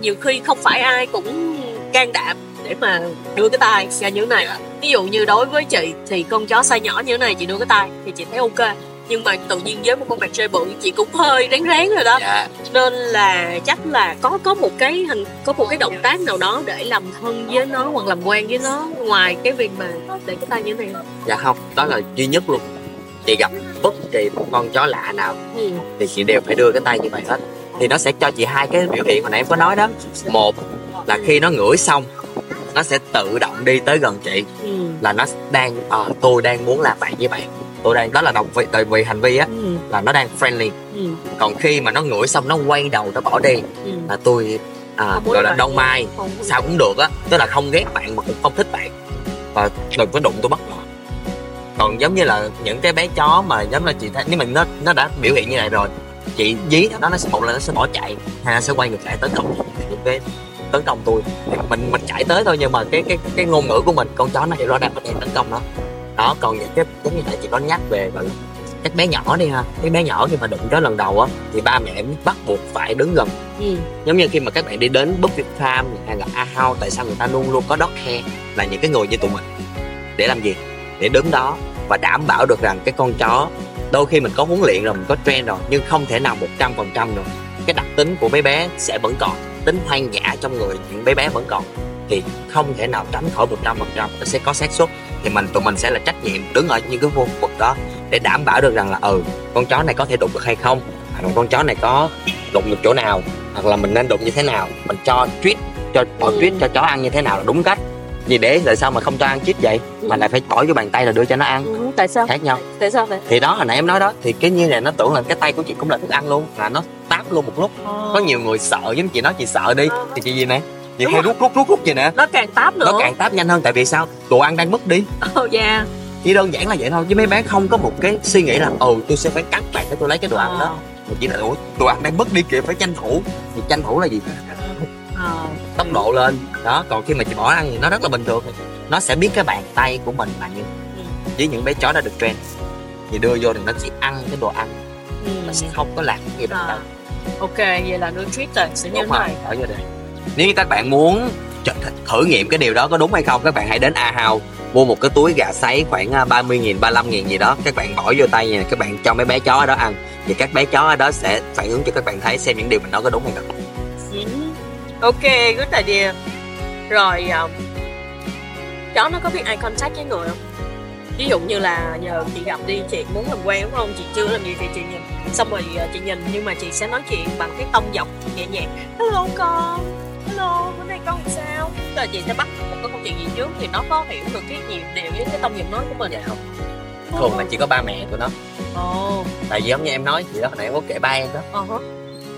nhiều khi không phải ai cũng can đảm để mà đưa cái tay ra như thế này. Ví dụ như đối với chị thì con chó size nhỏ như thế này, chị đưa cái tay thì chị thấy ok nhưng mà tự nhiên với một con mặt rơi bự chị cũng hơi rén rén rồi đó Dạ. nên là chắc là có có một cái hành có một cái động tác nào đó để làm thân với nó hoặc làm quen với nó ngoài cái việc mà để cái tay như thế này Dạ không, đó là duy nhất luôn. Chị gặp bất kỳ một con chó lạ nào ừ. thì chị đều phải đưa cái tay như vậy hết. Thì nó sẽ cho chị hai cái biểu hiện hồi nãy em có nói đó. Một là khi nó ngửi xong nó sẽ tự động đi tới gần chị Ừ. là nó đang ờ tôi đang muốn làm bạn với bạn tôi đang đó là đồng vị tại vì hành vi á Ừ. là nó đang friendly Ừ. còn khi mà nó ngửi xong nó quay đầu nó bỏ đi Ừ. là tôi à, gọi là đông mai sao cũng được á tức là không ghét bạn mà cũng không thích bạn và đừng có đụng tôi bất ngờ còn giống như là những cái bé chó mà giống là chị thấy nếu mình nó nó đã biểu hiện như này rồi chị dí đó nó sẽ một là nó sẽ bỏ chạy hay nó sẽ quay ngược lại tấn công cái tấn công tôi mình mình chạy tới thôi nhưng mà cái cái cái ngôn ngữ của mình con chó nó hiểu rõ ràng mình đang tấn công nó đó còn những cái giống như nãy chị có nhắc về là các bé nhỏ đi ha. Cái bé nhỏ khi mà đụng chó lần đầu á thì ba mẹ bắt buộc phải đứng gần. Ừ. giống như khi mà các bạn đi đến Buffet Farm hay là A House tại sao người ta luôn luôn có dog hair là những cái người như tụi mình? Để làm gì? Để đứng đó và đảm bảo được rằng cái con chó đôi khi mình có huấn luyện rồi mình có train rồi nhưng không thể nào một trăm phần trăm rồi cái đặc tính của mấy bé sẽ vẫn còn tính hoang dã trong người những bé bé vẫn còn thì không thể nào tránh khỏi một trăm phần trăm nó sẽ có xác suất thì mình tụi mình sẽ là trách nhiệm đứng ở những cái khu vực đó để đảm bảo được rằng là ừ con chó này có thể đụng được hay không? Hoặc là con chó này có đụng được chỗ nào? Hoặc là mình nên đụng như thế nào? Mình cho treat cho bỏ Ừ. treat cho chó ăn như thế nào là đúng cách? Vì để tại sao mà không cho ăn treat vậy? Mà lại phải bỏ vô bàn tay là đưa cho nó ăn. Ừ. tại sao? Khác nhau. Tại sao vậy? Thì đó hồi nãy em nói đó thì cái như này nó tưởng là cái tay của chị cũng là thức ăn luôn là nó táp luôn một lúc. Có nhiều người sợ giống chị nói chị sợ đi. Thì chị gì nè chị Đúng hay rồi. rút rút rút rút vậy nè. Nó càng táp nữa. nó càng táp nhanh hơn tại vì sao? Đồ ăn đang mất đi. Oh, yeah. chỉ đơn giản là vậy thôi chứ mấy bé không có một cái suy nghĩ là ừ tôi sẽ phải cắn bạn để tôi lấy cái đồ ăn đó. Mình chỉ là ủa tụi anh đang mất đi kìa phải tranh thủ. Thì tranh thủ là gì? Ờ, tốc độ lên. Đó còn khi mà chị bỏ ăn thì nó rất là bình thường. Nó sẽ biết cái bàn tay của mình là như với những bé chó đã được train thì đưa vô thì nó chỉ ăn cái đồ ăn. Ừ. nó sẽ không có làm cái gì đâu À, ok vậy là nutrition sẽ như thế này. ở đây nếu như các bạn muốn thử nghiệm cái điều đó có đúng hay không các bạn hãy đến A hào mua một cái túi gà sấy khoảng à, 30 nghìn 35 nghìn gì đó các bạn bỏ vô tay nha các bạn cho mấy bé chó ở đó ăn. Thì các bé chó ở đó sẽ phản ứng cho các bạn thấy xem những điều mình nói có đúng hay không. Ok good idea. Rồi um, chó nó có biết eye contact với người không? Ví dụ như là giờ chị gặp đi chị muốn làm quen đúng không? Chị chưa làm gì thì chị nhìn. Xong rồi à, chị nhìn nhưng mà chị sẽ nói chuyện bằng cái tông giọng nhẹ nhàng. Hello con hello bữa nay con sao? Là chị sẽ bắt? Một cái câu chuyện gì trước thì nó có hiểu được cái nhịp điệu với cái tông giọng nói của mình dạ không? Thường là chỉ có ba mẹ tụi nó. Ồ. Tại vì giống như em nói chị đó hồi nãy em có kể ba em đó. Ờ hả.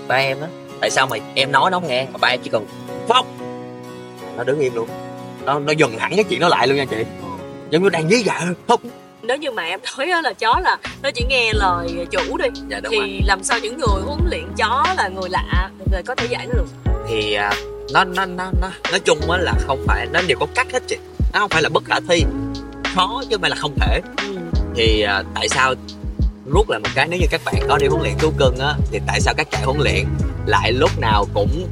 ba em đó. Tại sao mà em nói nó không nghe mà ba em chỉ cần phóc nó đứng im luôn. Nó nó dừng hẳn cái chuyện nó lại luôn nha chị. Giống như đang dí dạ không nếu như mà em nói á là chó là nó chỉ nghe lời chủ đi. Dạ đúng thì rồi. làm sao những người huấn luyện chó là người lạ rồi có thể dạy nó được? Thì à, nó nó nó nó nói chung á là không phải nó đều có cách hết chị. Nó không phải là bất khả thi. Khó chứ phải là không thể. Thì à, tại sao rút lại một cái nếu như các bạn có đi huấn luyện thú cưng á thì tại sao các trại huấn luyện lại lúc nào cũng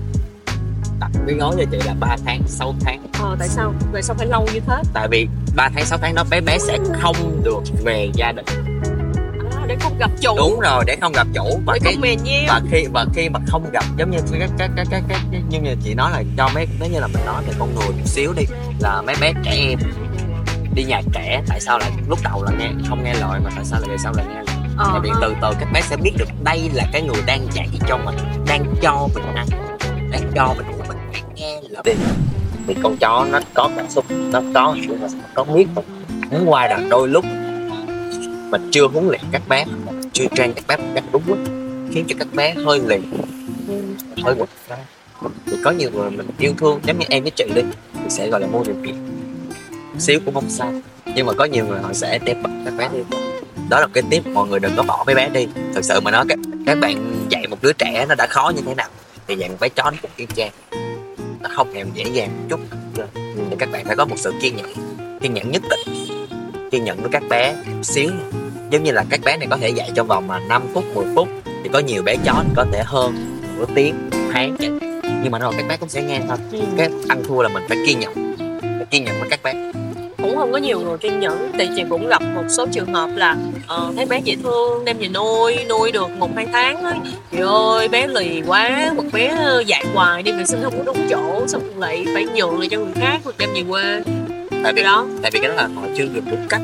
đặt cái gói cho chị là 3 tháng 6 tháng? Ờ tại sao? Tại sao phải lâu như thế? Tại vì 3 tháng 6 tháng đó bé bé sẽ không được về gia đình để không gặp chủ. Đúng rồi để không gặp chủ. Và để cái không mè nheo. và khi và khi mà không gặp giống như các các các các các như như chị nói là cho mấy nếu như là mình nói về con người một xíu đi là mấy bé trẻ em đi nhà trẻ tại sao lại lúc đầu là nghe không nghe lời mà tại sao lại về sau lại nghe lời? Ờ, tại vì từ từ các bé sẽ biết được đây là cái người đang dạy cho mình đang cho mình ăn đang cho mình uống mình phải nghe lời. Thì, thì con chó nó có cảm xúc nó có hiểu nó có biết. Muốn qua là đôi lúc mình chưa huấn luyện các bé chưa trang các bé một cách đúng ấy, khiến cho các bé hơi lì hơi quật ra. Thì có nhiều người mình yêu thương giống như em với chị đi thì sẽ gọi là mua điều kiện xíu cũng không sao nhưng mà có nhiều người họ sẽ đem bật các bé đi. Đó là cái tiếp mọi người đừng có bỏ mấy bé đi. Thực sự mà nói các, các bạn dạy một đứa trẻ nó đã khó như thế nào thì dạy một bé chó nó cũng y chang. Nó không hề dễ dàng một chút. Thì các bạn phải có một sự kiên nhẫn kiên nhẫn nhất định kiên nhẫn với các bé một xíu giống như là các bé này có thể dạy trong vòng mà 5 phút 10 phút thì có nhiều bé chó thì có thể hơn nửa tiếng tháng nhưng mà rồi các bé cũng sẽ nghe thôi. Ừ. cái ăn thua là mình phải kiên nhẫn phải kiên nhẫn với các bé. Cũng không có nhiều người kiên nhẫn thì chị cũng gặp một số trường hợp là ờ, thấy bé dễ thương đem về nuôi nuôi được một hai tháng ấy trời ơi bé lì quá một bé dạy hoài đi vệ sinh không có đúng chỗ xong lại phải nhường lại cho người khác rồi đem về quê. Tại vì đó. tại vì cái đó là họ chưa được đúng cách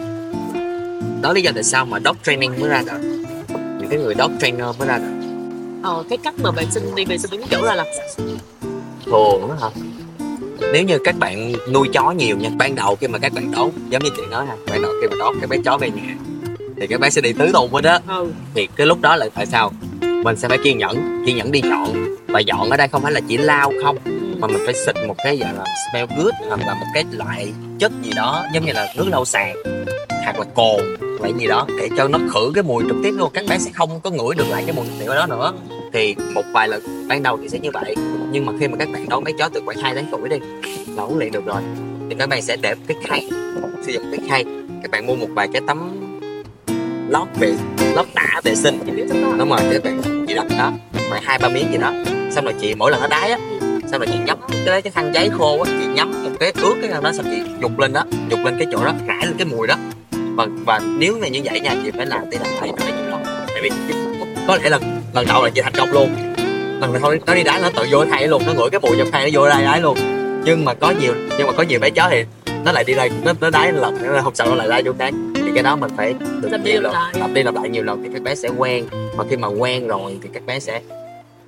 đó lý do tại sao mà dog training mới ra đời những cái người dog trainer mới ra đời ờ, cái cách mà vệ sinh đi vệ sinh đúng chỗ là làm thường đó hả? Nếu như các bạn nuôi chó nhiều nha ban đầu khi mà các bạn đón giống như chị nói ha ban đầu khi mà đón các bé chó về nhà thì các bé sẽ đi tứ tùng hết đó ừ. Thì cái lúc đó là tại sao? Mình sẽ phải kiên nhẫn kiên nhẫn đi dọn. Và dọn ở đây không phải là chỉ lao không mà mình phải xịt một cái gọi là smell good hoặc là một cái loại chất gì đó giống như là nước lau sàn hoặc là cồn hoặc gì đó để cho nó khử cái mùi trực tiếp luôn. Các bé sẽ không có ngửi được lại cái mùi tiểu đó nữa. Thì một vài lần, ban đầu thì sẽ như vậy. Nhưng mà khi mà các bạn đón bé chó từ khoảng 2 tháng tuổi đi, là huấn luyện được rồi. Thì các bạn sẽ để cái khay, sử dụng cái khay. Các bạn mua một vài cái tấm lót vệ, lót tả vệ sinh. Đúng rồi, các bạn chị đặt đó mà hai, ba miếng gì đó. Xong rồi chị, mỗi lần nó đái á, xong rồi chị nhấp cái cái khăn giấy khô á, chị nhắm một cái ướt cái khăn đó, xong chị dục lên đó dục lên cái chỗ đó, rải lên cái mùi đó và và nếu mà như vậy nha chị phải làm tới làm rất là nhiều lần tại vì có lẽ lần lần đầu là chị thành công luôn. Lần này thôi nó đi đá nó tự vô khay luôn nó ngửi cái mùi trong khay nó vô đây đái luôn. Nhưng mà có nhiều nhưng mà có nhiều bé chó thì nó lại đi đây nó nó đái lần nó hôm sau nó lại đái chỗ khác thì cái đó mình phải Lặp đi lặp lại. lặp đi lặp lại nhiều lần thì các bé sẽ quen. Và khi mà quen rồi thì các bé sẽ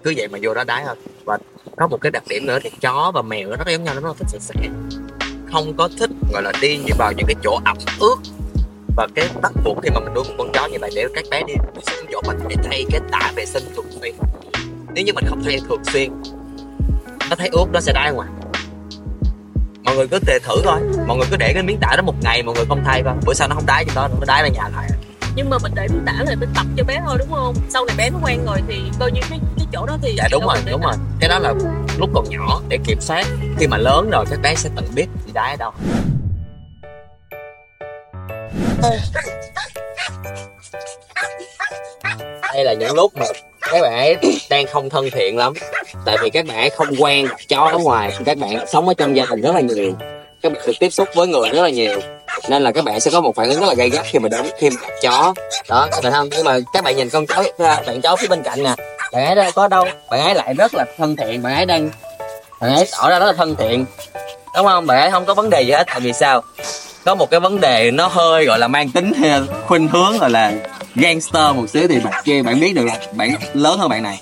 cứ vậy mà vô đó đái thôi. Và có một cái đặc điểm nữa thì chó và mèo nó rất giống nhau nó rất là thích sạch sẽ. Không có thích gọi là đi như vào những cái chỗ ẩm ướt và cái bắt buộc khi mà mình nuôi một con chó như vậy để các bé đi sinh chỗ mình phải thay cái tả vệ sinh thường xuyên. Nếu như mình không thay thường xuyên nó thấy ướt nó sẽ đái ngoài mọi người cứ tề thử coi mọi người cứ để cái miếng tả đó một ngày mọi người không thay coi. Bữa sau nó không đái cho nó nó đái ra nhà lại. Nhưng mà mình để miếng tả là mình tập cho bé thôi đúng không? Sau này bé nó quen rồi thì coi như cái cái chỗ đó thì dạ đúng rồi đúng rồi. Cái đó là lúc còn nhỏ để kiểm soát. Khi mà lớn rồi các bé sẽ tự biết đi đá ở đâu đây là những lúc mà các bạn ấy đang không thân thiện lắm. Tại vì các bạn ấy không quen chó ở ngoài. Các bạn sống ở trong gia đình rất là nhiều. Các bạn được tiếp xúc với người rất là nhiều. Nên là các bạn sẽ có một phản ứng rất là gay gắt khi mà đến, khi mà gặp chó. Đó, các bạn không? Nhưng mà các bạn nhìn con chó, bạn chó phía bên cạnh nè. Bạn ấy đâu có đâu? Bạn ấy lại rất là thân thiện. Bạn ấy đang, bạn ấy tỏ ra rất là thân thiện. Đúng không? Bạn ấy không có vấn đề gì hết. Tại vì sao? Có một cái vấn đề nó hơi, gọi là, mang tính ờ, khuynh hướng, gọi là, gangster một xíu thì bạn kia bạn biết được là bạn lớn hơn bạn này.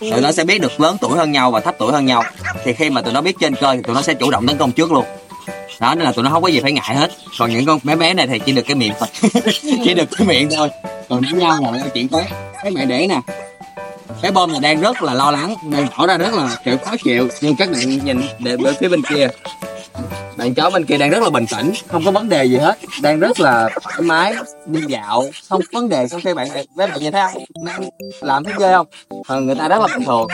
Tụi nó sẽ biết được lớn tuổi hơn nhau và thấp tuổi hơn nhau. Thì khi mà tụi nó biết trên cơ thì tụi nó sẽ chủ động tấn công trước luôn. Đó, nên là tụi nó không có gì phải ngại hết. Còn những con bé bé này thì chỉ được cái miệng thôi. (laughs) Chỉ được cái miệng thôi. Còn đánh nhau là chuyện tới. Cái mẹ để nè. Cái bom này đang rất là lo lắng, đang tỏ ra rất là, kiểu, khó chịu. Nhưng các bạn nhìn để bên phía bên kia bạn chó bên kia đang rất là bình tĩnh không có vấn đề gì hết. Đang rất là thoải mái đi dạo. Không có vấn đề trong khi bạn mấy bạn nhìn thấy không? Đang làm thấy ghê không? Ờ, người ta rất là bình thường.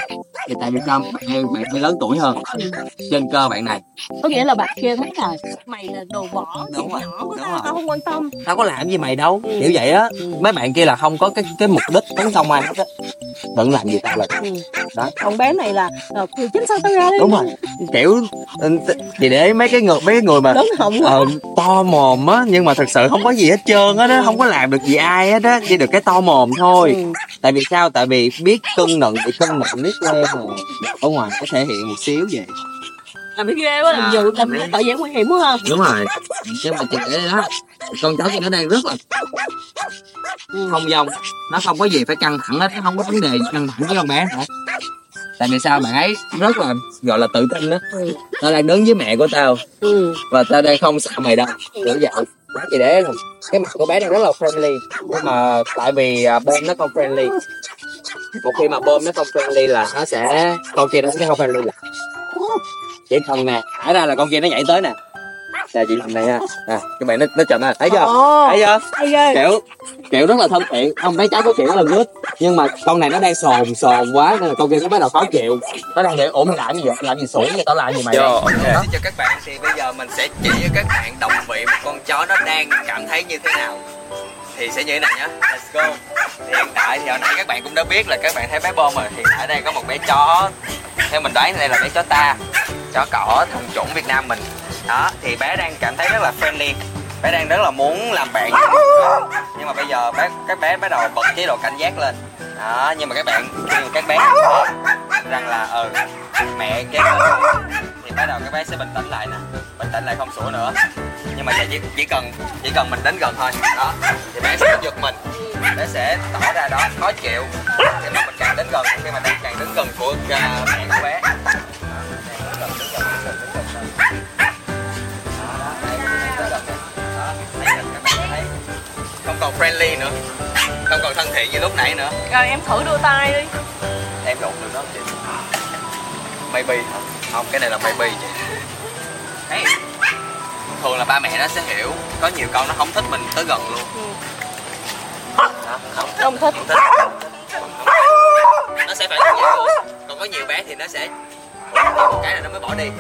Thì tại vì sao bạn bạn hơi lớn tuổi hơn. Trên cơ bạn này. Có nghĩa là bạn kia thấy là mày là đồ bỏ Đúng rồi, nhỏ của đúng tao tao không quan tâm. Tao có làm gì mày đâu. Kiểu vậy á. Mấy bạn kia là không có cái cái mục đích tấn công ai hết á. Vẫn làm gì tao là đó. Còn bé này là thì chính sao tao ra đi. Đúng rồi. Kiểu ừ, thì để mấy cái người mấy cái người mà quá ờ, to mồm á nhưng mà thực sự không có gì hết trơn á đó không có làm được gì ai hết á chỉ được cái to mồm thôi. Ừ. tại vì sao? Tại vì biết cân nặng thì cân nặng biết lên ở ngoài có thể hiện một xíu vậy. Làm cái ghê quá làm dự làm tội dạng nguy hiểm quá ha đúng rồi. Nhưng mà chị để đó con chó kia nó đang rất là không dông nó không có gì phải căng thẳng hết nó không có vấn đề gì căng thẳng với con bé hết tại vì sao bạn ấy rất là gọi là tự tin đó tao đang đứng với mẹ của tao. Ừ. và tao đang không sợ mày đâu. Kiểu vậy chị để cái mặt của bé đang rất là friendly. Nhưng mà tại vì à, bom nó không friendly. Một khi mà bom nó không friendly là nó sẽ con kia nó sẽ không friendly. Là chỉ cần nè thả ra là con kia nó nhảy tới nè nè chị làm này nha. Nè các bạn nó nó chậm nè. Thấy chưa? Ồ, thấy chưa? hay ghê. Kiểu kiểu rất là thân thiện. Không thấy cháu có kiểu là good. Nhưng mà con này nó đang sồn sồn quá nên là con kia nó bắt đầu khó chịu. Nó đang để ủa mày làm gì vậy? Làm gì sủi vậy? Tao làm gì mày? Yo, đây? ok. Xin chào các bạn. Thì bây giờ mình sẽ chỉ cho các bạn đồng vị một con chó nó đang cảm thấy như thế nào. Thì sẽ như thế này nhá. Let's go. Thì hiện tại thì hồi nãy các bạn cũng đã biết là các bạn thấy bé bom rồi. Hiện tại đây có một bé chó. Theo mình đoán đây là bé chó ta. Chó cỏ thuần chủng Việt Nam mình đó thì bé đang cảm thấy rất là friendly. Bé đang rất là muốn làm bạn. Nhưng mà bây giờ bé các bé bắt đầu bật chế độ cảnh giác lên. Đó nhưng mà các bạn khi mà các bé biết rằng là ừ mẹ kéo lên thì bắt đầu các bé sẽ bình tĩnh lại nè. Bình tĩnh lại không sủa nữa. Nhưng mà chỉ chỉ cần chỉ cần mình đến gần thôi. Đó thì bé sẽ giật mình. Bé sẽ tỏ ra đó khó chịu. Khi mà mình càng đến gần khi mà đang càng đến gần của uh, mẹ của bé. Friendly nữa. Không còn thân thiện như lúc nãy nữa. Rồi em thử đưa tay đi. Em đụng được nó chị. Maybe hả không cái này là maybe chị. Đấy. thường là ba mẹ nó sẽ hiểu có nhiều con nó không thích mình tới gần luôn. Ừ. đó, không thích. Không thích. Không thích. Nó sẽ phải như vậy luôn còn có nhiều bé thì nó sẽ một cái là nó mới bỏ đi.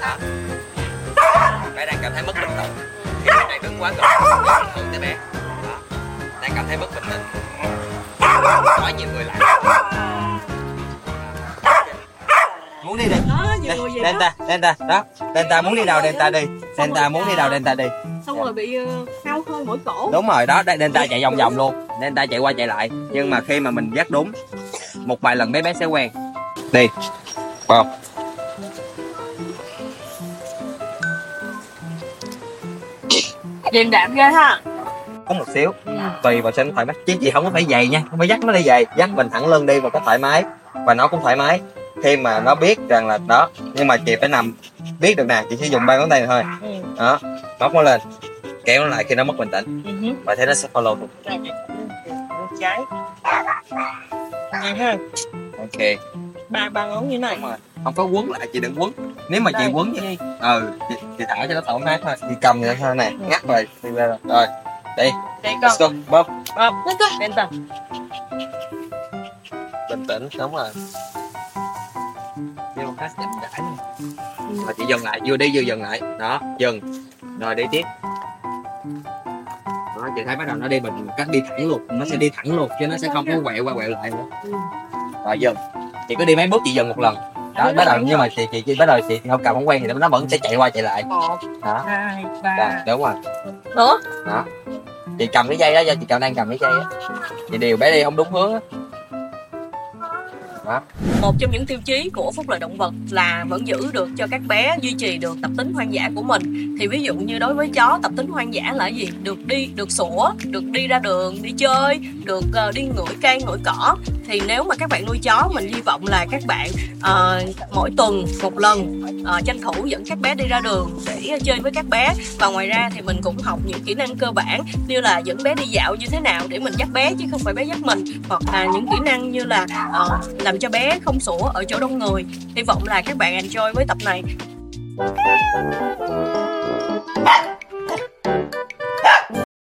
Đó. bé đang cảm thấy mất bình tĩnh khi bé đang đứng quá gần hơn tới bé. đó. Đang cảm thấy mất bình tĩnh. Có nhiều người lại. Muốn đi đi đó nhiều người vậy đó. Đó Delta muốn đi đâu Delta đi. Delta muốn đi đâu Delta đi. Xong rồi bị uh, hao hơi mỗi cổ. Đúng rồi, đó đây Delta chạy vòng vòng luôn. Delta chạy qua chạy lại. Nhưng mà khi mà mình dắt đúng Một vài lần bé bé sẽ quen. Đi. Vào. Điềm đạm ghê ha Có một xíu. Tùy vào xem thoải mái. Chứ chị không có phải giày nha. Không phải dắt nó đi giày Dắt mình thẳng lưng đi và có thoải mái. Và nó cũng thoải mái. Khi mà nó biết rằng là đó Nhưng mà chị phải nằm. Biết được nè Chị chỉ dùng ba ngón tay này thôi. Ừ. Đó. Móc nó lên. Kéo nó lại khi nó mất bình tĩnh. Ừ. Và thế nó sẽ follow thôi trái Nghe ha. Ok. Ba ba ngón như này. Rồi. Không có quấn lại chị đừng quấn. Nếu mà chị quấn gì? ừ chị, chị thả cho nó thoải mái thôi. Chị cầm vậy thôi nè. Ngắt rồi. Đi ra rồi rồi đi đây con. let's go. Bóp. Bóp. Lên tầng. bình tĩnh đúng rồi. Nhưng mà khá chậm rãi mà chị dừng lại vừa đi vừa dừng lại. Đó dừng. Rồi đi tiếp. Đó chị thấy bắt đầu nó đi mình cách đi thẳng luôn. Nó sẽ đi thẳng luôn chứ nó sẽ không có quẹo qua quẹo lại nữa. Rồi dừng. Chị cứ đi mấy bước chị dừng một lần. Đó bắt đầu nhưng mà chị chị, chị bắt đầu chị không cầm không quen thì nó vẫn sẽ chạy qua chạy lại. Một đó. hai Rồi, ba đúng rồi. Nữa đó chị cầm cái dây đó do chị cầm đang cầm cái dây á. Chị điều bé đi không đúng hướng á một trong những tiêu chí của phúc lợi động vật là vẫn giữ được cho các bé duy trì được tập tính hoang dã của mình. Thì ví dụ như đối với chó tập tính hoang dã là gì? Được đi được sủa được đi ra đường đi chơi được uh, đi ngửi cây ngửi cỏ. Thì nếu mà các bạn nuôi chó mình hy vọng là các bạn uh, mỗi tuần một lần uh, tranh thủ dẫn các bé đi ra đường để chơi với các bé. Và ngoài ra thì mình cũng học những kỹ năng cơ bản như là dẫn bé đi dạo như thế nào để mình dắt bé chứ không phải bé dắt mình. Hoặc là những kỹ năng như là uh, làm cho bé không không sủa ở chỗ đông người. Hy vọng là các bạn enjoy với tập này.